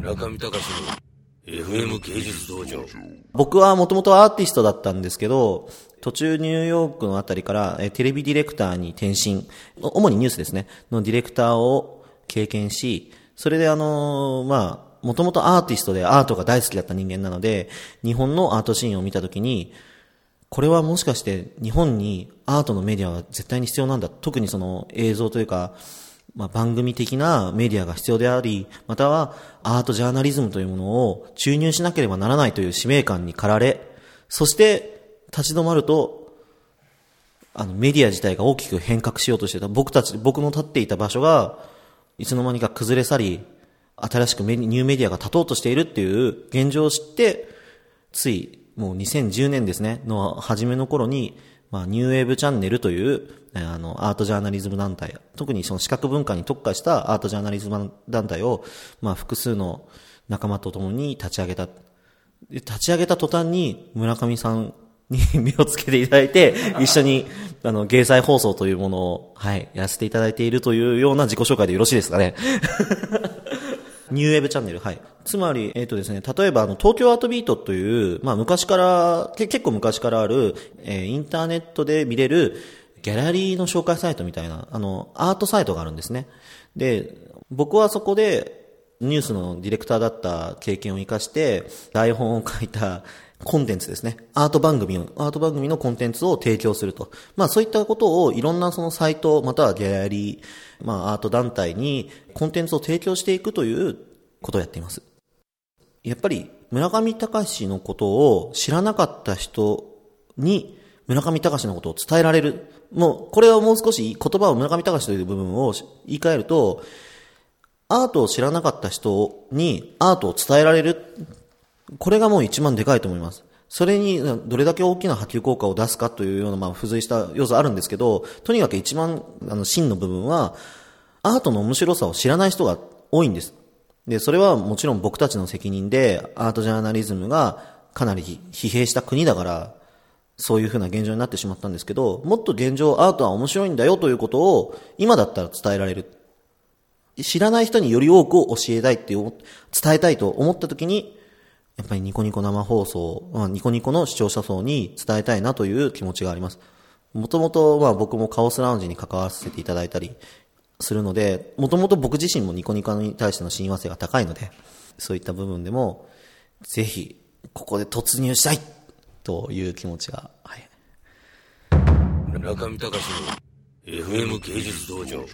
中見隆の FM 芸術道場。僕はもともとアーティストだったんですけど、途中ニューヨークのあたりから、えテレビディレクターに転身、主にニュースですね、のディレクターを経験し、それであのまあ、もともとアーティストでアートが大好きだった人間なので、日本のアートシーンを見たときに、これはもしかして日本にアートのメディアは絶対に必要なんだ。特にその映像というか、まあ、番組的なメディアが必要であり、またはアートジャーナリズムというものを注入しなければならないという使命感に駆られ、そして立ち止まると、あのメディア自体が大きく変革しようとしてた。僕たち、僕の立っていた場所が、いつの間にか崩れ去り、新しくニューメディアが立とうとしているっていう現状を知って、つい、もう2010年ですね、の初めの頃に、まあ、ニューウェーブチャンネルという、えあの、アートジャーナリズム団体、特にその視覚文化に特化したアートジャーナリズム団体を、まあ、複数の仲間と共に立ち上げた。で立ち上げた途端に、村上さんに 目をつけていただいて、一緒に、あの、芸祭放送というものを、はい、やらせていただいているというような自己紹介でよろしいですかね。ニューウェブチャンネル、はい。つまり、えっ、とですね、例えば、あの、東京アートビートという、まあ、昔から、結構昔からある、えーインターネットで見れる、ギャラリーの紹介サイトみたいな、あの、アートサイトがあるんですね。で、僕はそこで、ニュースのディレクターだった経験を生かして、台本を書いたコンテンツですね。アート番組を、アート番組のコンテンツを提供すると。まあそういったことをいろんなそのサイト、またはギャラリー、まあアート団体にコンテンツを提供していくということをやっています。やっぱり村上隆のことを知らなかった人に村上隆のことを伝えられる。もう、これはもう少し言葉を村上隆という部分を言い換えると、アートを知らなかった人にアートを伝えられる。これがもう一番でかいと思います。それにどれだけ大きな波及効果を出すかというような、まあ、付随した要素あるんですけど、とにかく一番、あの、真の部分は、アートの面白さを知らない人が多いんです。で、それはもちろん僕たちの責任で、アートジャーナリズムがかなり疲弊した国だから、そういうふうな現状になってしまったんですけど、もっと現状アートは面白いんだよということを、今だったら伝えられる。知らない人により多くを教えたいって、伝えたいと思った時に、やっぱりニコニコ生放送、まあニコニコの視聴者層に伝えたいなという気持ちがあります。もともと、まあ僕もカオスラウンジに関わらせていただいたりするので、もともと僕自身もニコニコに対しての親和性が高いので、そういった部分でも、ぜひ、ここで突入したいという気持ちが、はい。中見隆の FM 芸術道場。